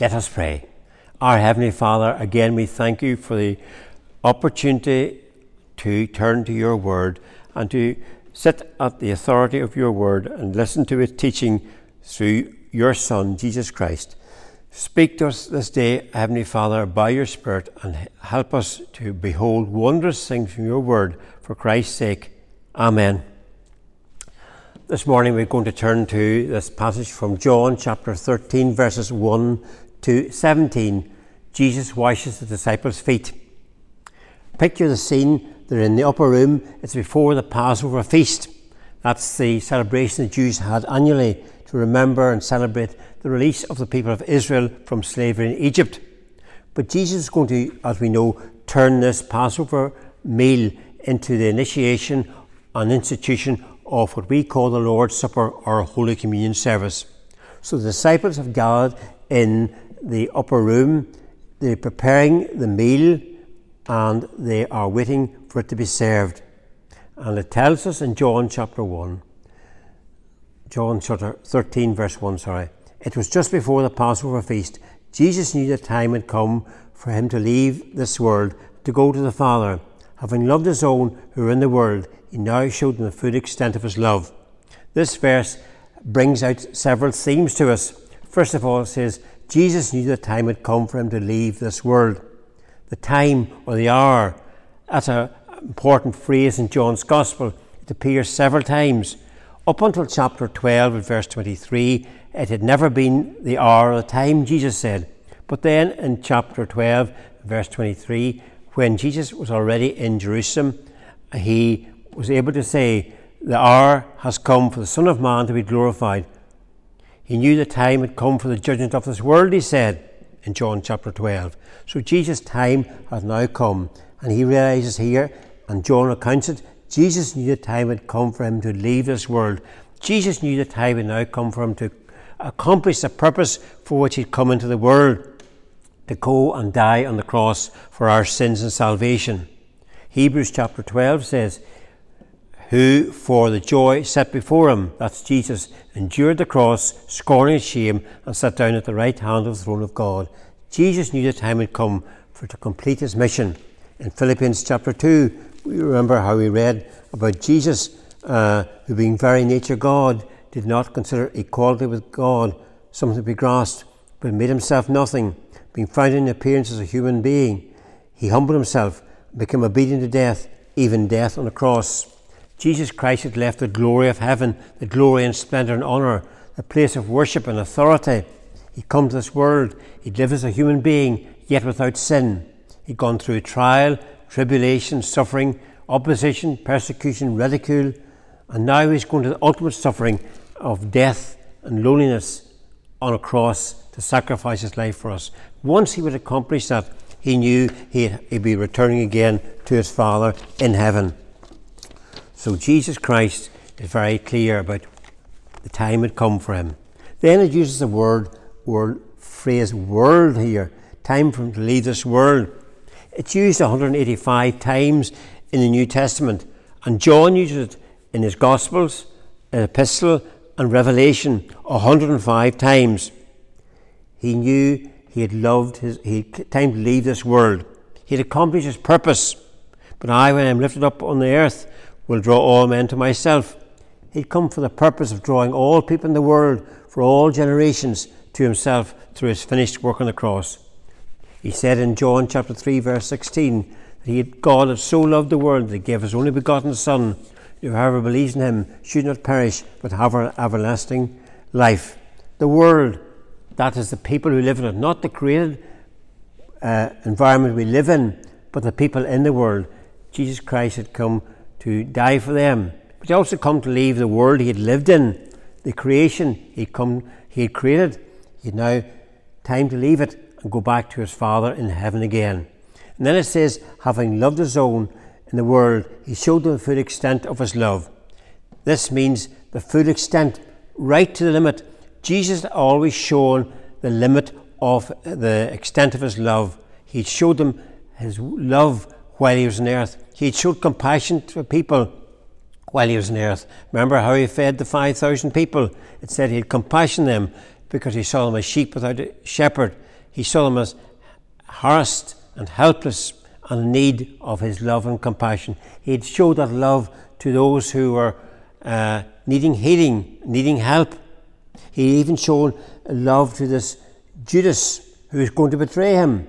Let us pray. Our Heavenly Father, again we thank you for the opportunity to turn to your word and to sit at the authority of your word and listen to its teaching through your Son, Jesus Christ. Speak to us this day, Heavenly Father, by your Spirit, and help us to behold wondrous things from your word for Christ's sake. Amen. This morning we're going to turn to this passage from John chapter 13, verses 1 to 17. Jesus washes the disciples' feet. Picture the scene. They're in the upper room. It's before the Passover feast. That's the celebration the Jews had annually to remember and celebrate the release of the people of Israel from slavery in Egypt. But Jesus is going to, as we know, turn this Passover meal into the initiation and institution of what we call the Lord's Supper or Holy Communion service. So the disciples have gathered in the upper room, they're preparing the meal and they are waiting for it to be served. And it tells us in John chapter 1 John chapter 13, verse 1, sorry. It was just before the Passover feast. Jesus knew the time had come for him to leave this world to go to the Father. Having loved his own who were in the world, he now showed them the full extent of his love. This verse brings out several themes to us. First of all, it says, Jesus knew the time had come for him to leave this world. The time or the hour, that's an important phrase in John's Gospel. It appears several times. Up until chapter 12 and verse 23, it had never been the hour or the time, Jesus said. But then in chapter 12, verse 23, when Jesus was already in Jerusalem, he was able to say, The hour has come for the Son of Man to be glorified. He knew the time had come for the judgment of this world, he said in John chapter 12. So Jesus' time has now come, and he realizes here, and John recounts it, Jesus knew the time had come for him to leave this world. Jesus knew the time had now come for him to accomplish the purpose for which he'd come into the world to go and die on the cross for our sins and salvation. Hebrews chapter 12 says, Who for the joy set before him, that's Jesus, endured the cross, scorning its shame, and sat down at the right hand of the throne of God. Jesus knew the time had come for to complete his mission. In Philippians chapter 2, we remember how we read about Jesus, uh, who being very nature God, did not consider equality with God something to be grasped, but made himself nothing, being found in appearance as a human being. He humbled himself and became obedient to death, even death on the cross. Jesus Christ had left the glory of heaven, the glory and splendour and honour, the place of worship and authority. He'd come to this world. He'd lived as a human being, yet without sin. He'd gone through trial, tribulation, suffering, opposition, persecution, ridicule, and now he's going to the ultimate suffering of death and loneliness on a cross to sacrifice his life for us. Once he would accomplish that, he knew he'd, he'd be returning again to his Father in heaven. So Jesus Christ is very clear about the time had come for him. Then it uses the word, word phrase world here, time for him to leave this world. It's used 185 times in the New Testament, and John uses it in his Gospels, in Epistle, and Revelation 105 times. He knew he had loved his, he had time to leave this world. He had accomplished his purpose. But I, when I am lifted up on the earth, will draw all men to myself. He'd come for the purpose of drawing all people in the world, for all generations, to himself through his finished work on the cross. He said in John chapter 3, verse 16, that he had, God had so loved the world that he gave his only begotten Son, whoever believes in him should not perish, but have everlasting life. The world, that is the people who live in it, not the created uh, environment we live in, but the people in the world. Jesus Christ had come to die for them, but he also come to leave the world he had lived in, the creation he'd come, he had created. He had now time to leave it and go back to his Father in heaven again. And then it says, having loved his own in the world, he showed them the full extent of his love. This means the full extent, right to the limit. Jesus had always shown the limit of the extent of his love. He showed them his love while he was on earth. He showed compassion to people while he was on earth. Remember how he fed the 5,000 people? It said he had compassion on them because he saw them as sheep without a shepherd. He saw them as harassed and helpless and in need of his love and compassion. He had showed that love to those who were uh, needing healing, needing help. He even showed love to this Judas who was going to betray him.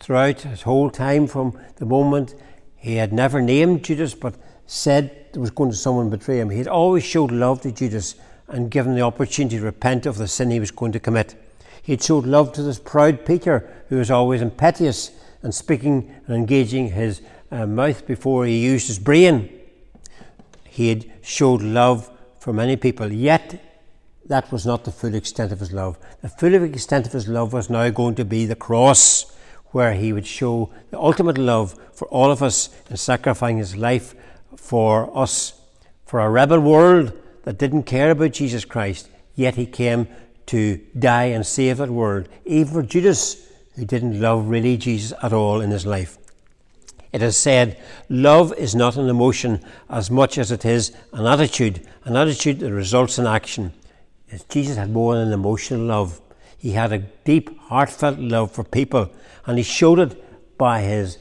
Throughout his whole time from the moment he had never named Judas but said there was going to someone betray him, he had always showed love to Judas and given the opportunity to repent of the sin he was going to commit. He had showed love to this proud Peter who was always impetuous and speaking and engaging his uh, mouth before he used his brain. He had showed love for many people, yet that was not the full extent of his love. The full extent of his love was now going to be the cross, where he would show the ultimate love for all of us in sacrificing his life for us, for a rebel world that didn't care about Jesus Christ, yet he came to die and save that world, even for Judas, who didn't love really Jesus at all in his life. It is said, love is not an emotion as much as it is an attitude, an attitude that results in action. Jesus had more than an emotional love. He had a deep, heartfelt love for people, and he showed it by his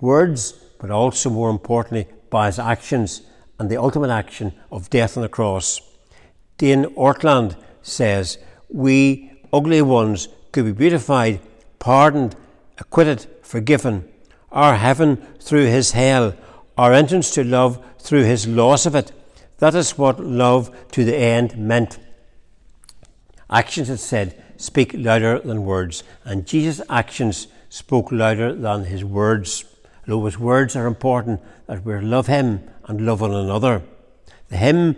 words, but also, more importantly, by his actions and the ultimate action of death on the cross. Dane Ortlund says, We ugly ones could be beautified, pardoned, acquitted, forgiven our heaven through his hell, our entrance to love through his loss of it. That is what love to the end meant. Actions, it said, speak louder than words, and Jesus' actions spoke louder than his words. Though his words are important, that we love him and love one another. The hymn,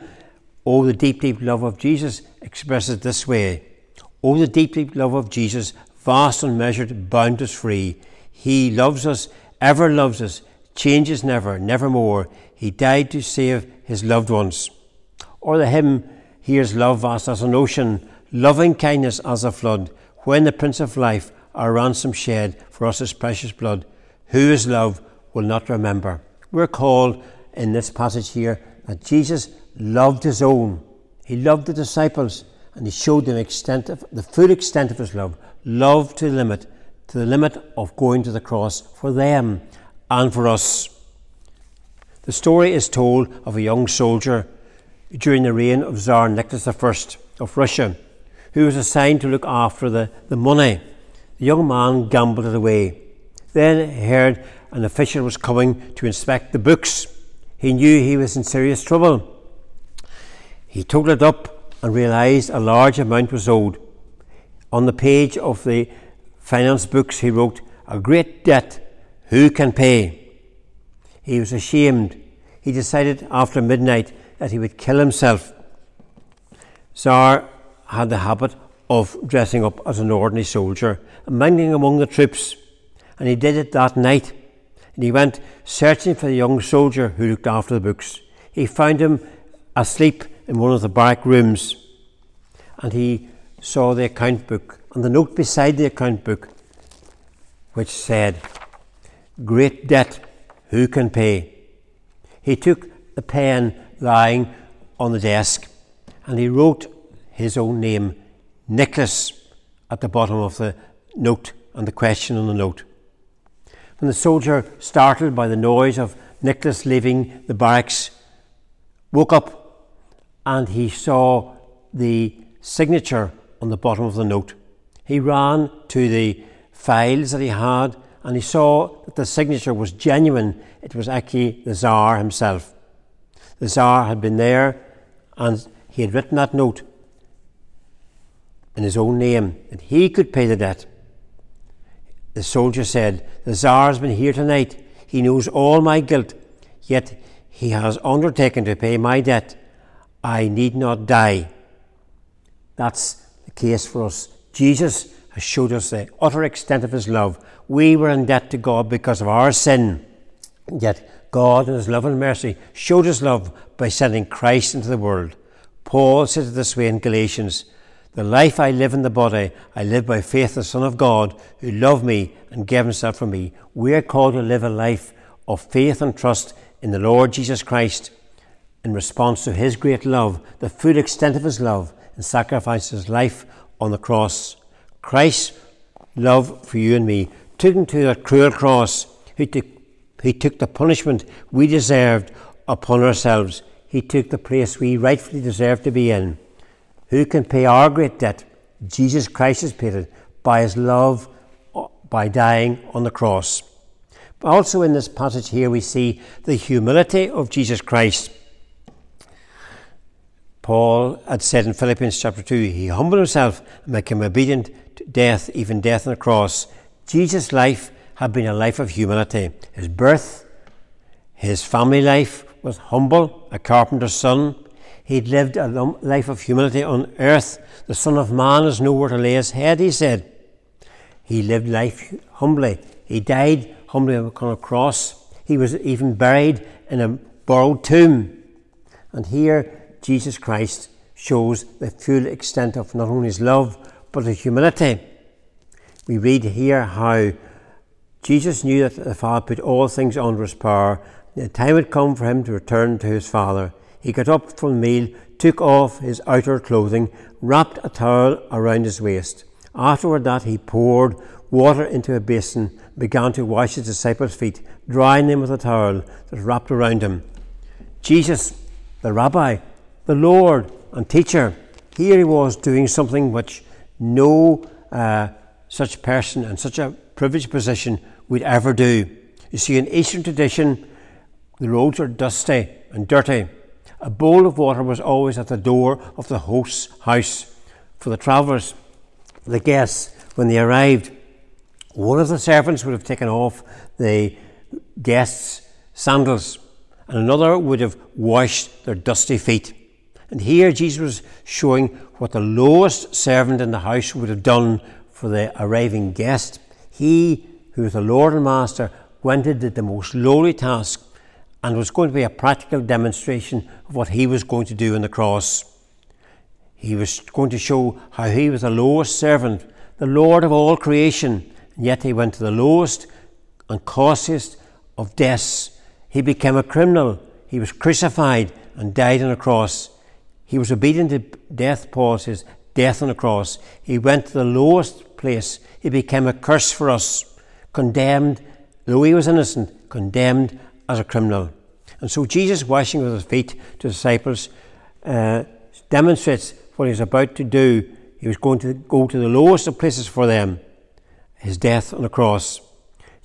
Oh, the deep, deep love of Jesus, expresses it this way Oh, the deep, deep love of Jesus, vast, unmeasured, boundless, free. He loves us, ever loves us, changes never, nevermore. He died to save his loved ones. Or the hymn, Here's love vast as an ocean, loving kindness as a flood, when the Prince of Life our ransom shed for us his precious blood. Who is love will not remember. We're called in this passage here that Jesus loved his own. He loved the disciples and he showed them extent of, the full extent of his love, love to the limit, to the limit of going to the cross for them and for us. The story is told of a young soldier during the reign of Tsar Nicholas I of Russia, who was assigned to look after the, the money. The young man gambled it away. Then he heard an official was coming to inspect the books. He knew he was in serious trouble. He totaled it up and realised a large amount was owed. On the page of the finance books, he wrote, A great debt, who can pay? He was ashamed. He decided after midnight that he would kill himself. Tsar had the habit of dressing up as an ordinary soldier and mingling among the troops, and he did it that night. And he went searching for the young soldier who looked after the books. He found him asleep in one of the barrack rooms, and he saw the account book and the note beside the account book, which said, Great debt, who can pay? He took the pen lying on the desk and he wrote his own name, Nicholas, at the bottom of the note and the question on the note. When the soldier, startled by the noise of Nicholas leaving the barracks, woke up and he saw the signature on the bottom of the note. He ran to the files that he had and he saw that the signature was genuine. It was actually the Tsar himself. The Tsar had been there and he had written that note in his own name that he could pay the debt. The soldier said, The Tsar has been here tonight. He knows all my guilt, yet he has undertaken to pay my debt. I need not die. That's the case for us Jesus has showed us the utter extent of his love. We were in debt to God because of our sin. Yet God, in his love and mercy, showed his love by sending Christ into the world. Paul said it this way in Galatians The life I live in the body, I live by faith in the Son of God, who loved me and gave himself for me. We are called to live a life of faith and trust in the Lord Jesus Christ in response to his great love, the full extent of his love, and sacrifice his life on the cross. Christ's love for you and me took him to that cruel cross. He took, he took the punishment we deserved upon ourselves. He took the place we rightfully deserved to be in. Who can pay our great debt? Jesus Christ has paid it by his love, by dying on the cross. But also in this passage here, we see the humility of Jesus Christ. Paul had said in Philippians chapter 2, he humbled himself and became obedient to death, even death on the cross. Jesus' life had been a life of humility. His birth, his family life was humble, a carpenter's son. He'd lived a life of humility on earth. The Son of Man has nowhere to lay his head, he said. He lived life humbly. He died humbly on a cross. He was even buried in a borrowed tomb. And here Jesus Christ shows the full extent of not only his love, but his humility. We read here how Jesus knew that the Father put all things under his power. The time had come for him to return to his Father. He got up from the meal, took off his outer clothing, wrapped a towel around his waist. Afterward that he poured water into a basin, began to wash his disciples' feet, drying them with a towel that was wrapped around him. Jesus, the rabbi, the Lord and teacher. Here he was doing something which no uh, such person in such a privileged position would ever do. You see, in Eastern tradition, the roads were dusty and dirty. A bowl of water was always at the door of the host's house for the travellers, the guests, when they arrived. One of the servants would have taken off the guests' sandals, and another would have washed their dusty feet. And here Jesus was showing what the lowest servant in the house would have done for the arriving guest. He, who was the Lord and Master, went and did the most lowly task and was going to be a practical demonstration of what he was going to do on the cross. He was going to show how he was the lowest servant, the Lord of all creation, and yet he went to the lowest and costliest of deaths. He became a criminal. He was crucified and died on a cross. He was obedient to death, Paul says, death on the cross. He went to the lowest place. He became a curse for us, condemned, though he was innocent, condemned as a criminal. And so Jesus washing with his feet to the disciples uh, demonstrates what he was about to do. He was going to go to the lowest of places for them, his death on the cross.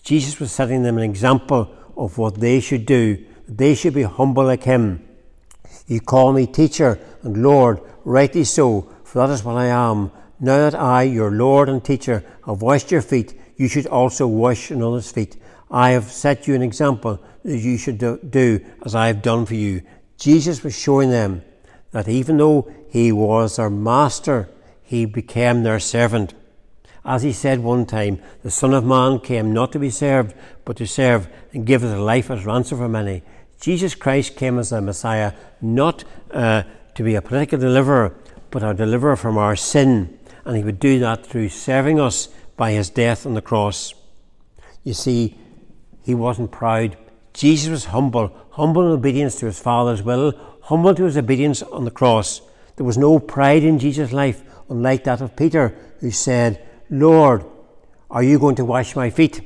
Jesus was setting them an example of what they should do. They should be humble like him. You call me teacher and Lord, rightly so, for that is what I am. Now that I, your Lord and teacher, have washed your feet, you should also wash another's feet. I have set you an example that you should do as I have done for you. Jesus was showing them that even though he was their master, he became their servant. As he said one time, the Son of Man came not to be served, but to serve and give his life as ransom for many. Jesus Christ came as a Messiah not uh, to be a political deliverer, but a deliverer from our sin. And he would do that through serving us by his death on the cross. You see, he wasn't proud. Jesus was humble, humble in obedience to his Father's will, humble to his obedience on the cross. There was no pride in Jesus' life, unlike that of Peter, who said, Lord, are you going to wash my feet?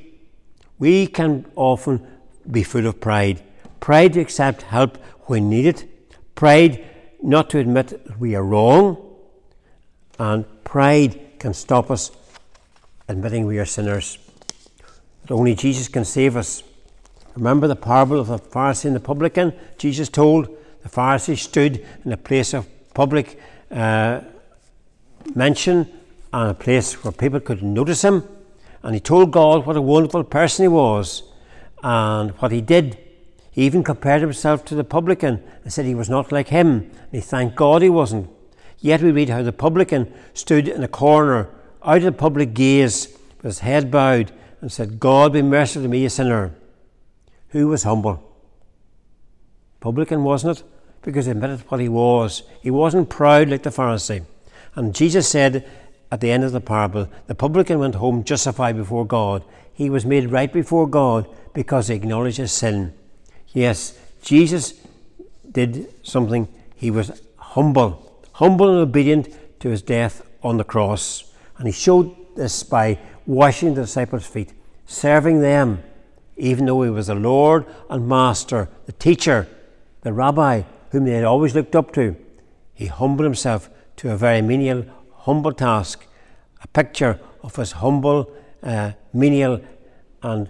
We can often be full of pride. Pride to accept help when needed. Pride not to admit we are wrong. And pride can stop us admitting we are sinners. Only Jesus can save us. Remember the parable of the Pharisee and the publican? Jesus told the Pharisee stood in a place of public uh, mention and a place where people could notice him. And he told God what a wonderful person he was and what he did he even compared himself to the publican and said he was not like him, and he thanked God he wasn't. Yet we read how the publican stood in a corner, out of the public gaze, with his head bowed, and said, God be merciful to me, a sinner. Who was humble? Publican, wasn't it? Because he admitted what he was. He wasn't proud like the Pharisee. And Jesus said at the end of the parable, the publican went home justified before God. He was made right before God because he acknowledged his sin. Yes, Jesus did something. He was humble, humble and obedient to his death on the cross. And he showed this by washing the disciples' feet, serving them, even though he was the Lord and Master, the teacher, the rabbi, whom they had always looked up to. He humbled himself to a very menial, humble task, a picture of his humble, uh, menial, and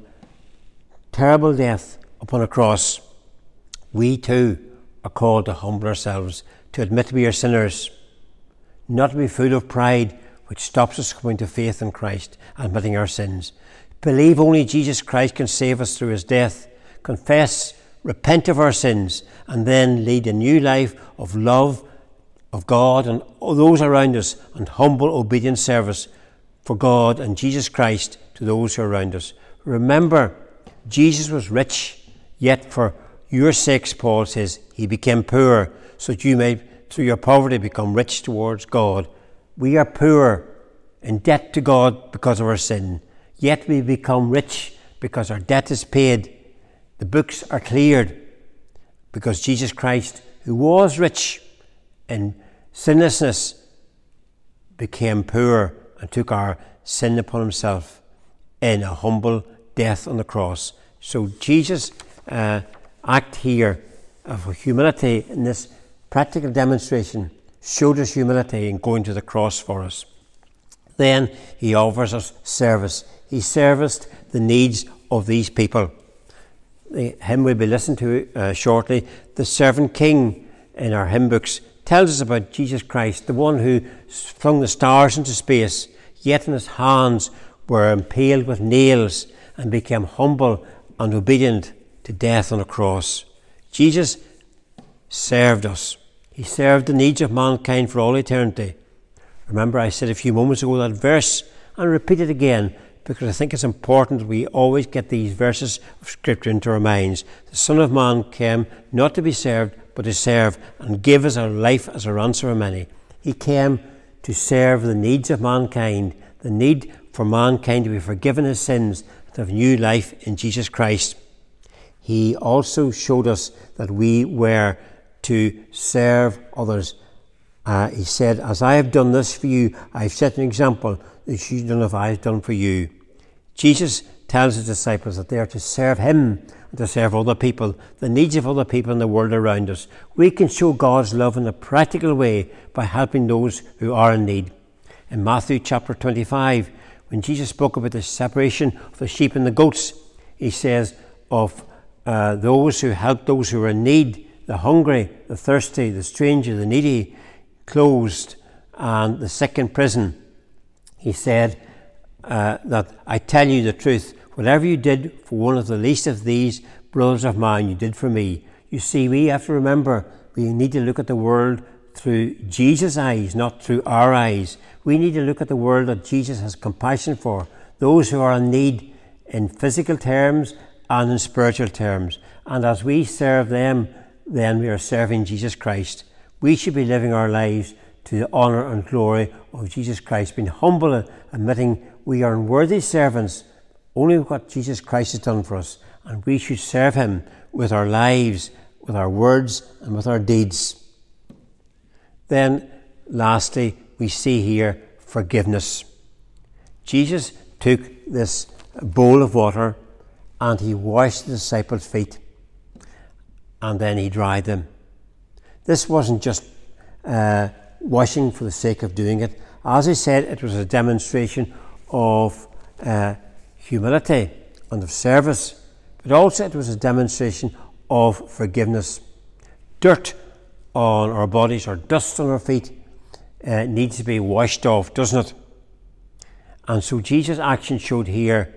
terrible death upon a cross. We too are called to humble ourselves, to admit we are sinners, not to be full of pride, which stops us coming to faith in Christ, and admitting our sins. Believe only Jesus Christ can save us through his death. Confess, repent of our sins, and then lead a new life of love of God and those around us, and humble, obedient service for God and Jesus Christ to those who are around us. Remember, Jesus was rich, yet for your sakes, Paul says, he became poor, so that you may, through your poverty, become rich towards God. We are poor, in debt to God because of our sin, yet we become rich because our debt is paid. The books are cleared because Jesus Christ, who was rich in sinlessness, became poor and took our sin upon himself in a humble death on the cross. So Jesus' uh, act here of humility in this practical demonstration showed us humility in going to the cross for us. Then he offers us service. He serviced the needs of these people. The hymn we'll be listening to uh, shortly, the servant king in our hymn books, tells us about Jesus Christ, the one who flung the stars into space, yet in his hands were impaled with nails and became humble and obedient to death on a cross. Jesus served us. He served the needs of mankind for all eternity. Remember, I said a few moments ago that verse, and repeat it again because I think it's important that we always get these verses of Scripture into our minds. The Son of Man came not to be served, but to serve and give us a life as a ransom for many. He came to serve the needs of mankind, the need for mankind to be forgiven his sins, to have new life in Jesus Christ. He also showed us that we were to serve others. Uh, he said, As I have done this for you, I have set an example that you don't know if I have done for you. Jesus tells his disciples that they are to serve him and to serve other people, the needs of other people in the world around us. We can show God's love in a practical way by helping those who are in need. In Matthew chapter 25, when Jesus spoke about the separation of the sheep and the goats, he says of uh, those who help those who are in need, the hungry, the thirsty, the stranger, the needy, closed, and the sick in prison. He said uh, that I tell you the truth Whatever you did for one of the least of these brothers of mine, you did for me. You see, we have to remember we need to look at the world through Jesus' eyes, not through our eyes. We need to look at the world that Jesus has compassion for, those who are in need in physical terms and in spiritual terms. And as we serve them, then we are serving Jesus Christ. We should be living our lives to the honour and glory of Jesus Christ, being humble, and admitting we are unworthy servants only what Jesus Christ has done for us, and we should serve Him with our lives, with our words, and with our deeds. Then, lastly, we see here forgiveness. Jesus took this bowl of water and he washed the disciples' feet and then he dried them. This wasn't just uh, washing for the sake of doing it. As I said, it was a demonstration of uh, humility and of service, but also it was a demonstration of forgiveness. Dirt on our bodies or dust on our feet uh, needs to be washed off, doesn't it? And so Jesus' action showed here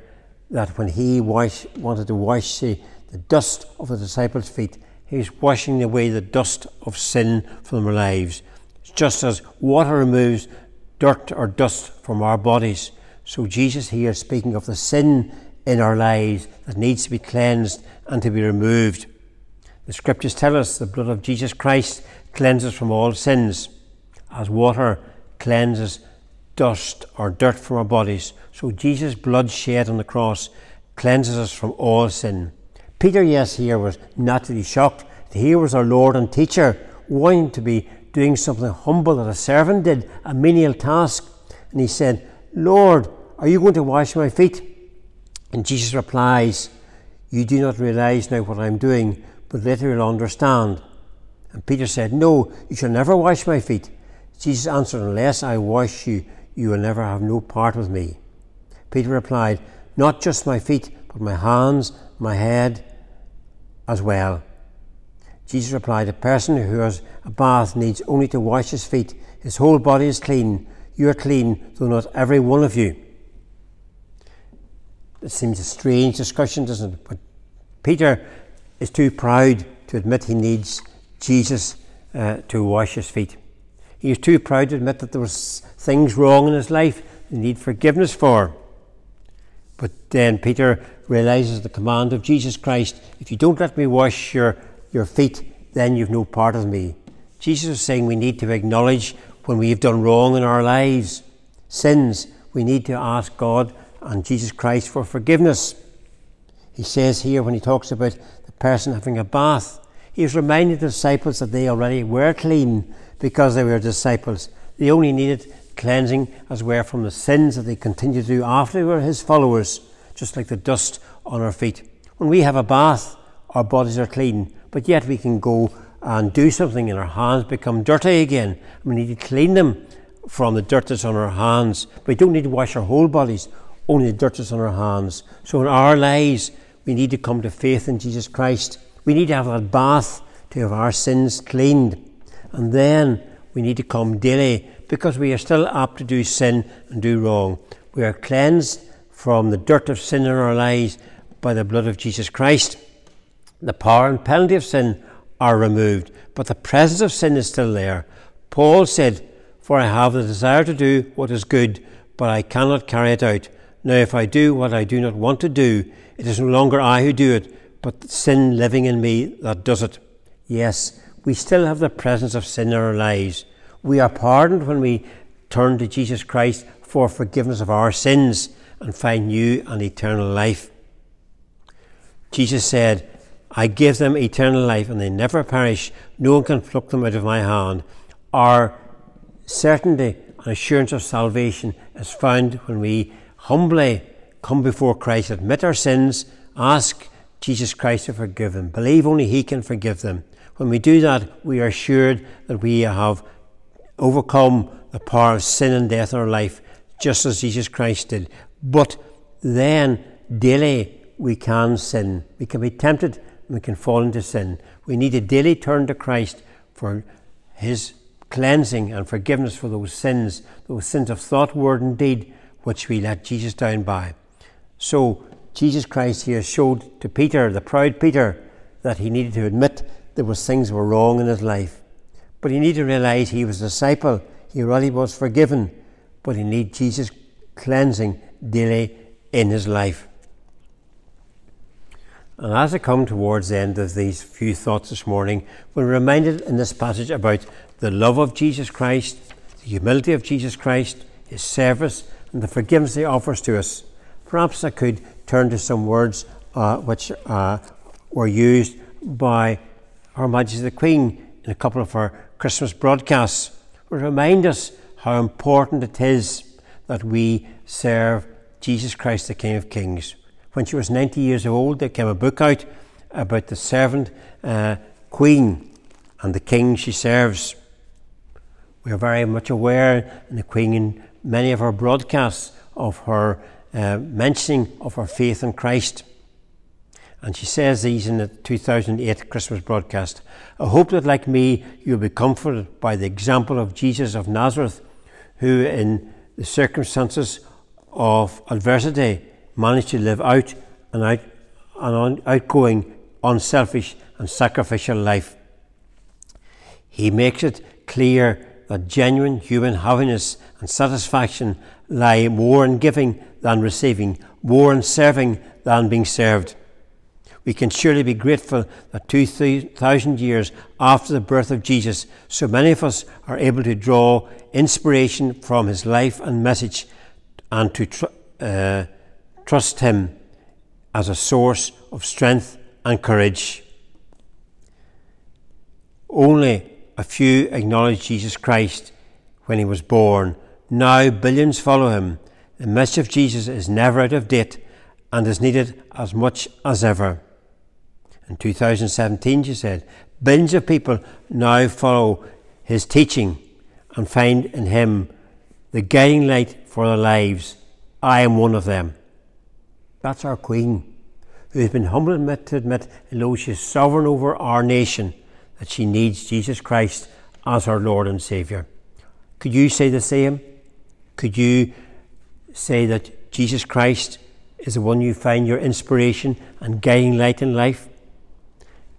that when he wash, wanted to wash the, the dust of the disciples' feet, he was washing away the dust of sin from our lives. Just as water removes dirt or dust from our bodies, so Jesus here speaking of the sin in our lives that needs to be cleansed and to be removed. The scriptures tell us the blood of Jesus Christ cleanses from all sins, as water cleanses dust or dirt from our bodies. So Jesus' blood shed on the cross cleanses us from all sin. Peter, yes, here was naturally shocked. Here was our Lord and teacher wanting to be doing something humble that a servant did, a menial task. And he said, Lord, are you going to wash my feet? And Jesus replies, You do not realize now what I'm doing, but later you'll understand. And Peter said, No, you shall never wash my feet. Jesus answered, Unless I wash you, you will never have no part with me. Peter replied, Not just my feet, but my hands, my head as well. Jesus replied, A person who has a bath needs only to wash his feet. His whole body is clean. You are clean, though not every one of you. It seems a strange discussion, doesn't it? But Peter is too proud to admit he needs Jesus uh, to wash his feet. He is too proud to admit that there was things wrong in his life he need forgiveness for. But then Peter realizes the command of Jesus Christ if you don't let me wash your, your feet, then you've no part of me. Jesus is saying we need to acknowledge when we have done wrong in our lives, sins, we need to ask God and Jesus Christ for forgiveness. He says here when he talks about the person having a bath, he is reminding the disciples that they already were clean because they were disciples. They only needed cleansing as well from the sins that they continue to do after they were his followers, just like the dust on our feet. When we have a bath, our bodies are clean, but yet we can go and do something and our hands become dirty again. We need to clean them from the dirt that's on our hands. We don't need to wash our whole bodies only the dirt is on our hands. So in our lives, we need to come to faith in Jesus Christ. We need to have that bath to have our sins cleaned. And then we need to come daily because we are still apt to do sin and do wrong. We are cleansed from the dirt of sin in our lives by the blood of Jesus Christ. The power and penalty of sin are removed, but the presence of sin is still there. Paul said, For I have the desire to do what is good, but I cannot carry it out. Now, if I do what I do not want to do, it is no longer I who do it, but sin living in me that does it. Yes, we still have the presence of sin in our lives. We are pardoned when we turn to Jesus Christ for forgiveness of our sins and find new and eternal life. Jesus said, I give them eternal life and they never perish. No one can pluck them out of my hand. Our certainty and assurance of salvation is found when we humbly come before Christ, admit our sins, ask Jesus Christ to forgive them, believe only He can forgive them. When we do that, we are assured that we have overcome the power of sin and death in our life, just as Jesus Christ did. But then, daily, we can sin. We can be tempted and we can fall into sin. We need to daily turn to Christ for His cleansing and forgiveness for those sins, those sins of thought, word, and deed which we let Jesus down by. So Jesus Christ here showed to Peter, the proud Peter, that he needed to admit there was things were wrong in his life. But he needed to realize he was a disciple. He really was forgiven, but he needed Jesus' cleansing daily in his life. And as I come towards the end of these few thoughts this morning, we're reminded in this passage about the love of Jesus Christ, the humility of Jesus Christ, his service, and the forgiveness He offers to us. Perhaps I could turn to some words uh, which uh, were used by Her Majesty the Queen in a couple of her Christmas broadcasts, to remind us how important it is that we serve Jesus Christ, the King of Kings. When she was 90 years old, there came a book out about the servant uh, queen and the king she serves. We are very much aware in the Queen in many of our broadcasts of her uh, mentioning of her faith in Christ. And she says these in the 2008 Christmas broadcast. I hope that, like me, you'll be comforted by the example of Jesus of Nazareth, who, in the circumstances of adversity, managed to live out an, out, an outgoing, unselfish, and sacrificial life. He makes it clear that genuine human happiness and satisfaction lie more in giving than receiving, more in serving than being served. We can surely be grateful that 2,000 years after the birth of Jesus, so many of us are able to draw inspiration from his life and message and to tr- uh, trust him as a source of strength and courage. Only a few acknowledged Jesus Christ when he was born. Now billions follow him. The message of Jesus is never out of date and is needed as much as ever. In 2017, she said, billions of people now follow his teaching and find in him the guiding light for their lives. I am one of them. That's our Queen, who has been humble enough to admit, although she is sovereign over our nation, that she needs Jesus Christ as our Lord and Saviour. Could you say the same? Could you say that Jesus Christ is the one you find your inspiration and guiding light in life?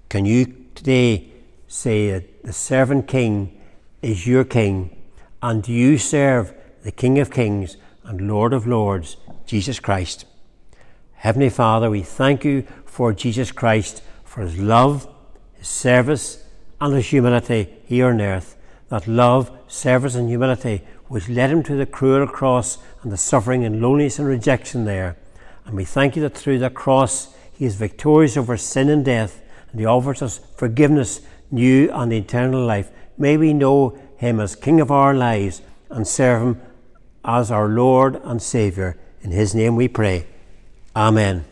Can you today say that the servant king is your king and you serve the King of Kings and Lord of Lords, Jesus Christ? Heavenly Father, we thank you for Jesus Christ, for his love, his service, and his humility here on earth. That love, service, and humility which led him to the cruel cross and the suffering and loneliness and rejection there. And we thank you that through the cross he is victorious over sin and death, and he offers us forgiveness, new and eternal life. May we know him as King of our lives and serve him as our Lord and Saviour. In his name we pray. Amen.